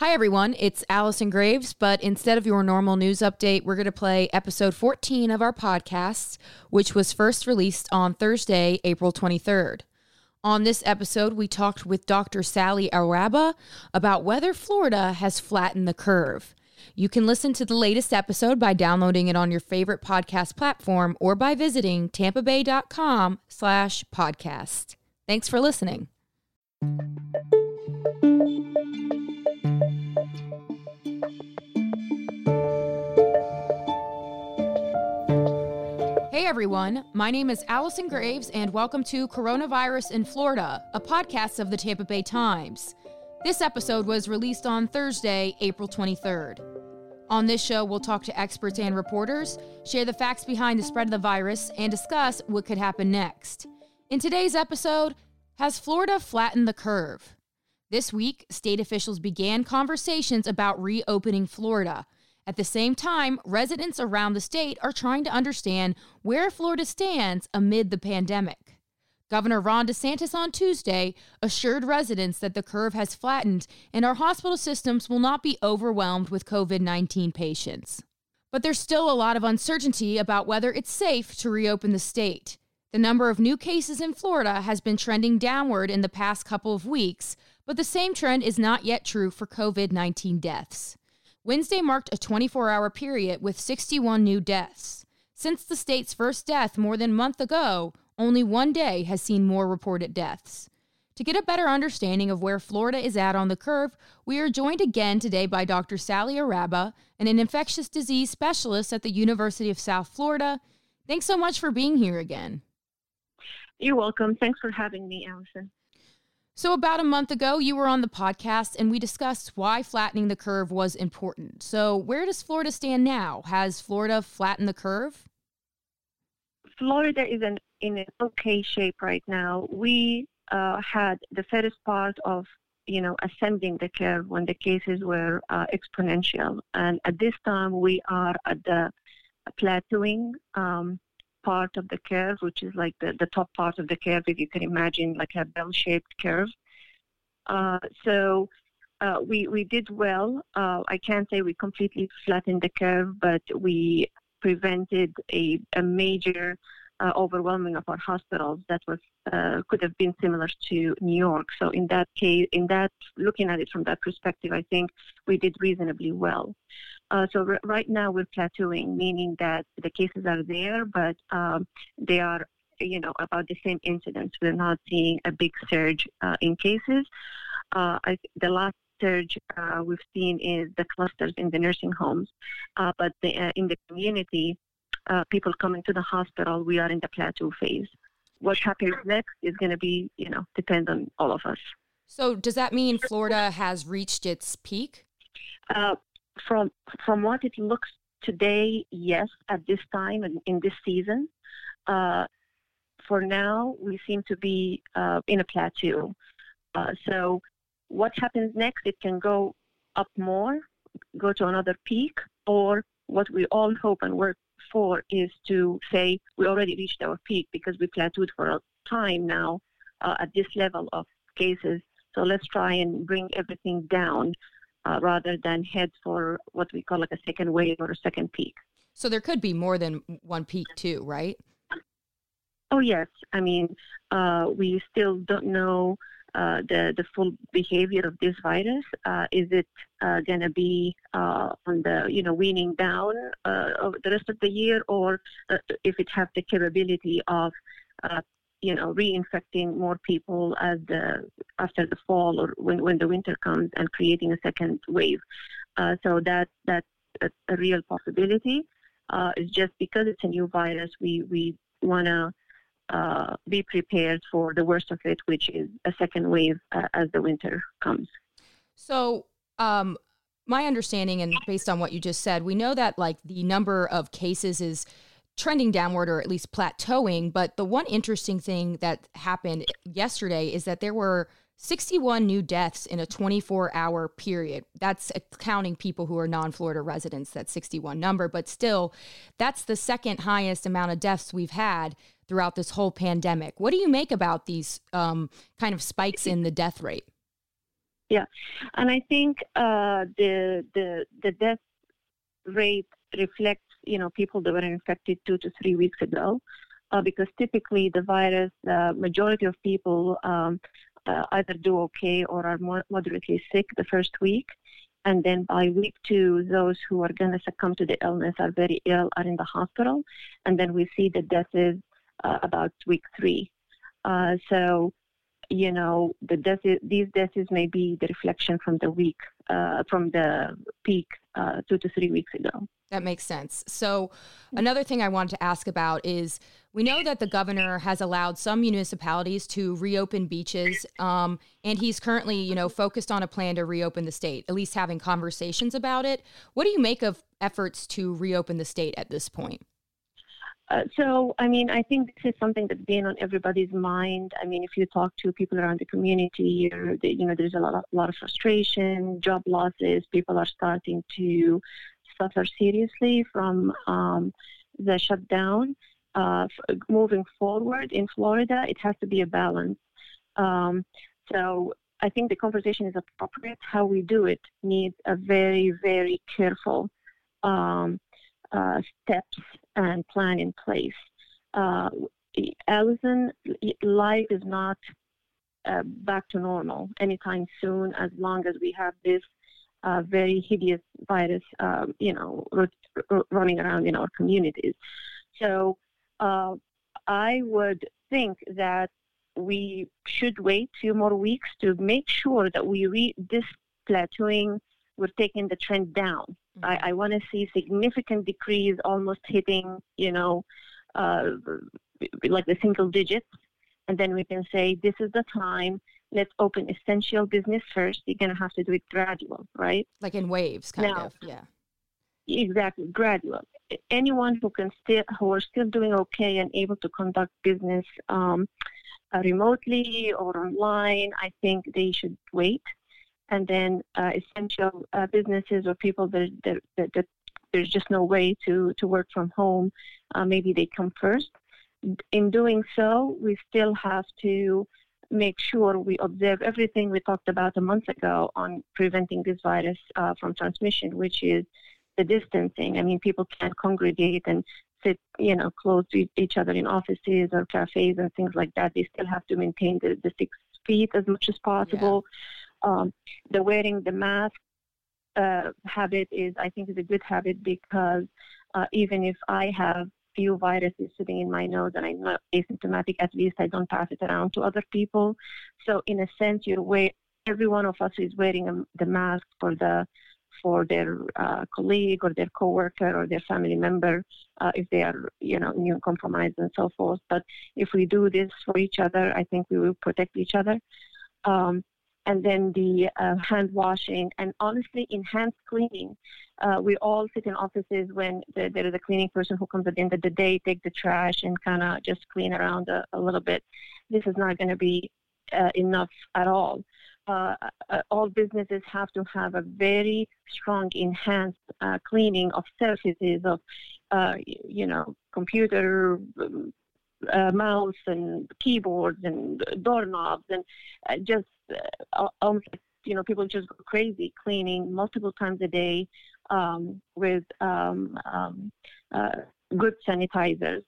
Hi, everyone. It's Allison Graves, but instead of your normal news update, we're going to play episode 14 of our podcast, which was first released on Thursday, April 23rd. On this episode, we talked with Dr. Sally Alrabaa about whether Florida has flattened the curve. You can listen to the latest episode by downloading it on your favorite podcast platform or by visiting tampabay.com slash podcast. Thanks for listening. Hey everyone, my name is Allison Graves, and welcome to Coronavirus in Florida, a podcast of the Tampa Bay Times. This episode was released on Thursday, April 23rd. On this show, we'll talk to experts and reporters, share the facts behind the spread of the virus, and discuss what could happen next. In today's episode, has Florida flattened the curve? This week, state officials began conversations about reopening Florida. At the same time, residents around the state are trying to understand where Florida stands amid the pandemic. Governor Ron DeSantis on Tuesday assured residents that the curve has flattened and our hospital systems will not be overwhelmed with COVID 19 patients. But there's still a lot of uncertainty about whether it's safe to reopen the state. The number of new cases in Florida has been trending downward in the past couple of weeks, but the same trend is not yet true for COVID 19 deaths. Wednesday marked a 24 hour period with 61 new deaths. Since the state's first death more than a month ago, only one day has seen more reported deaths. To get a better understanding of where Florida is at on the curve, we are joined again today by Dr. Sally Alrabaa, an infectious disease specialist at the University of South Florida. Thanks so much for being here again. You're welcome. Thanks for having me, Allison. So, about a month ago, you were on the podcast and we discussed why flattening the curve was important. So, where does Florida stand now? Has Florida flattened the curve? Florida is in, in an okay shape right now. We uh, had the first part of you know ascending the curve when the cases were uh, exponential, and at this time we are at the plateauing um, part of the curve, which is like the, the top part of the curve, if you can imagine, like a bell-shaped curve. Uh, so uh, we we did well. Uh, I can't say we completely flattened the curve, but we prevented a, a major uh, overwhelming of our hospitals that was uh, could have been similar to New York. So in that case, in that looking at it from that perspective, I think we did reasonably well. Uh, so r- right now we're plateauing, meaning that the cases are there, but um, they are, you know, about the same incidence. We're not seeing a big surge uh, in cases. Uh, I, the last surge uh, we've seen is the clusters in the nursing homes, uh, but the, uh, in the community, people coming to the hospital, we are in the plateau phase. What happens next is going to be, you know, depend on all of us. So does that mean Florida has reached its peak? Uh, from from what it looks today, yes, at this time and in this season. Uh, for now, we seem to be uh, in a plateau. Uh, so, what happens next? It can go up more, go to another peak, or what we all hope and work for is to say we already reached our peak because we plateaued for a time now uh, at this level of cases. So let's try and bring everything down uh, rather than head for what we call like a second wave or a second peak. So there could be more than one peak too, right? Oh yes, I mean uh, we still don't know uh, the the full behavior of this virus. Uh, is it uh, going to be uh, on the you know weaning down uh, of the rest of the year, or if it have the capability of you know, reinfecting more people as the after the fall or when, when the winter comes and creating a second wave. Uh, so that that's a, real possibility. Uh, it's just because it's a new virus, we we want to uh, be prepared for the worst of it, which is a second wave uh, as the winter comes. So, um, my understanding, and based on what you just said, we know that like the number of cases is trending downward or at least plateauing. But the one interesting thing that happened yesterday is that there were 61 new deaths in a 24 hour period. That's counting people who are non Florida residents, that 61 number. But still, that's the second highest amount of deaths we've had throughout this whole pandemic. What do you make about these um, kind of spikes in the death rate? Yeah, and I think uh, the the the death rate reflects you know people that were infected two to three weeks ago, uh, because typically the virus, the majority of people um, uh, either do okay or are moderately sick the first week, and then by week two, those who are going to succumb to the illness are very ill, are in the hospital, and then we see the deaths uh, about week three. Uh, so, you know, the deaths, these deaths may be the reflection from the week, uh, from the peak uh, two to three weeks ago. That makes sense. So, another thing I wanted to ask about is we know that the governor has allowed some municipalities to reopen beaches, um, and he's currently, you know, focused on a plan to reopen the state, at least having conversations about it. What do you make of efforts to reopen the state at this point? Uh, so, I mean, I think this is something that's been on everybody's mind. I mean, if you talk to people around the community, you know, there's a lot of, lot of frustration, job losses. People are starting to suffer seriously from um, the shutdown. Uh, moving forward in Florida, it has to be a balance. Um, so I think the conversation is appropriate. How we do it needs a very, very careful um, uh, steps and plan in place. Uh, Allison, life is not uh, back to normal anytime soon as long as we have this uh, very hideous virus, um, you know, r- r- running around in our communities. So uh, I would think that we should wait a few more weeks to make sure that we reach this plateauing, we're taking the trend down. Mm-hmm. I, I want to see significant decrease, almost hitting, you know, uh, like the single digits, and then we can say this is the time let's open essential business first. You're going to have to do it gradual, right? Like in waves, kind now, of. Yeah. Exactly, gradual. Anyone who can still who are still doing okay and able to conduct business um, uh, remotely or online, I think they should wait. And then uh, essential uh, businesses or people that, that, that, that, there's just no way to, to work from home, uh, maybe they come first. In doing so, we still have to make sure we observe everything we talked about a month ago on preventing this virus uh, from transmission, which is the distancing. I mean, people can't congregate and sit, you know, close to each other in offices or cafes and things like that. They still have to maintain the, the six feet as much as possible. Yeah. Um, the wearing the mask uh, habit is, I think, is a good habit because uh, even if I have few viruses sitting in my nose and I'm not asymptomatic, at least I don't pass it around to other people. So in a sense, you're way, every one of us is wearing a, the mask for the for their uh, colleague or their coworker or their family member uh, if they are, you know, immune compromised and so forth. But if we do this for each other, I think we will protect each other. Um, and then the uh, hand washing, and honestly, enhanced cleaning. Uh, we all sit in offices when the, there is a cleaning person who comes at the end of the day, take the trash, and kind of just clean around a, a, little bit. This is not going to be uh, enough at all. Uh, uh, all businesses have to have a very strong, enhanced uh, cleaning of surfaces of, you know, computer. Uh, mouse and keyboards and doorknobs and uh, just uh, almost you know people just go crazy cleaning multiple times a day um, with um, um, uh, good sanitizers.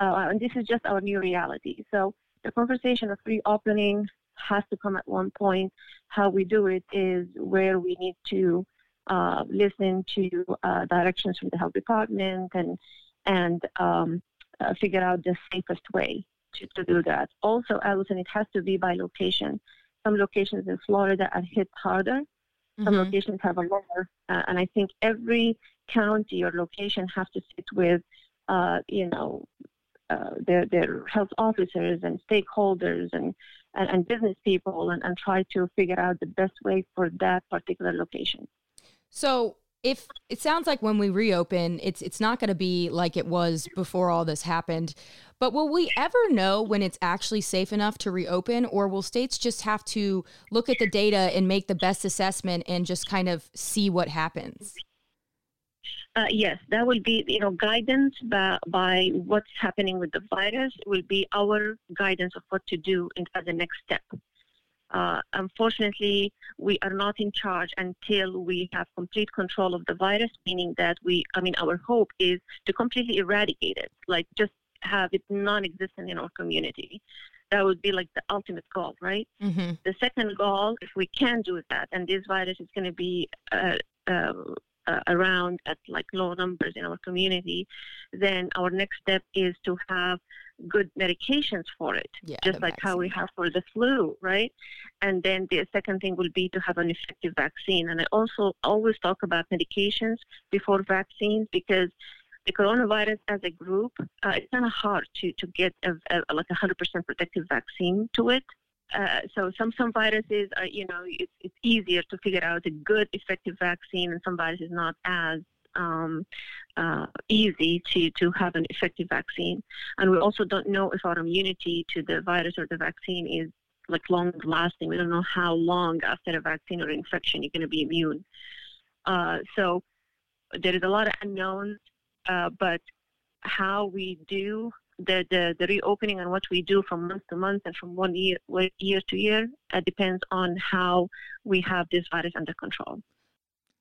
Uh, and this is just our new reality. So the conversation of reopening has to come at one point. How we do it is where we need to listen to directions from the health department and and um, uh, figure out the safest way to, to do that. Also, Allison, it has to be by location. Some locations in Florida are hit harder. Some mm-hmm. locations have a lower, uh, and I think every county or location has to sit with, uh, you know, uh, their their health officers and stakeholders and, and, and business people and, and try to figure out the best way for that particular location. So if it sounds like when we reopen, it's it's not going to be like it was before all this happened. But will we ever know when it's actually safe enough to reopen, or will states just have to look at the data and make the best assessment and just kind of see what happens? Uh, yes, that will be you know guidance by, by what's happening with the virus will be our guidance of what to do as the next step. Uh, unfortunately, we are not in charge until we have complete control of the virus, meaning that we, I mean, our hope is to completely eradicate it, like just have it non existent in our community. That would be like the ultimate goal, right? Mm-hmm. The second goal, if we can do that, and this virus is going to be uh, uh, uh, around at like low numbers in our community, then our next step is to have good medications for it, Yeah, just like how we have for the flu, right? And then the second thing will be to have an effective vaccine. And I also always talk about medications before vaccines because the coronavirus as a group, uh, it's kind of hard to, to get a, a, like a 100% protective vaccine to it. Uh, so some some viruses are you know it's, it's easier to figure out a good effective vaccine, and some viruses not as um, uh, easy to to have an effective vaccine. And we also don't know if our immunity to the virus or the vaccine is like long lasting. We don't know how long after a vaccine or infection you're going to be immune. Uh, so there is a lot of unknowns, uh, but how we do the, the, the reopening and what we do from month to month and from one year year to year uh, depends on how we have this virus under control.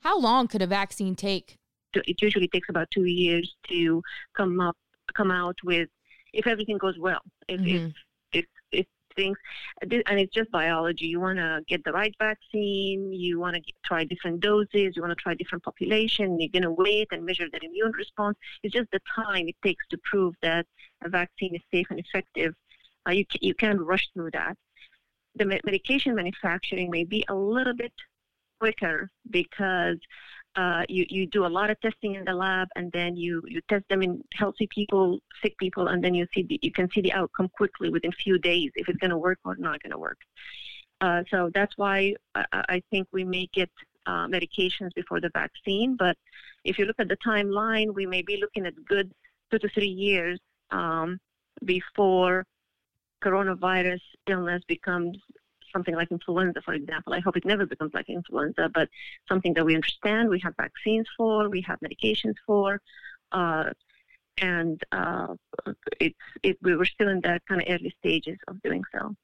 How long could a vaccine take? It usually takes about two years to come up come out with if everything goes well. If Mhm. if if things and it's just biology. You want to get the right vaccine. You want to try different doses. You want to try different population. You're going to wait and measure their immune response. It's just the time it takes to prove that a vaccine is safe and effective. Uh, you you can't rush through that. The medication manufacturing may be a little bit quicker because uh, you, you do a lot of testing in the lab and then you, you test them in healthy people, sick people, and then you see the, you can see the outcome quickly within a few days if it's going to work or not going to work. Uh, so that's why I, I think we may get uh, medications before the vaccine. But if you look at the timeline, we may be looking at good two to three years um, before coronavirus illness becomes something like influenza, for example. I hope it never becomes like influenza, but something that we understand, we have vaccines for, we have medications for, uh, and uh, it's it, we were still in the kind of early stages of doing so.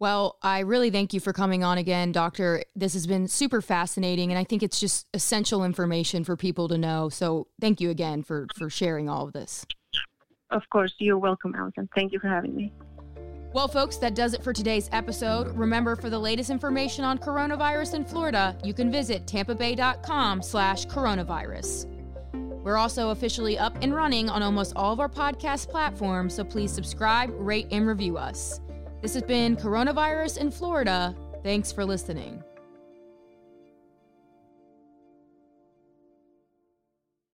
Well, I really thank you for coming on again, Doctor. This has been super fascinating, and I think it's just essential information for people to know. So, thank you again for for sharing all of this. Of course, you're welcome, Allison. Thank you for having me. Well, folks, that does it for today's episode. Remember, for the latest information on coronavirus in Florida, you can visit tampabay.com slash coronavirus. We're also officially up and running on almost all of our podcast platforms, so please subscribe, rate, and review us. This has been Coronavirus in Florida. Thanks for listening.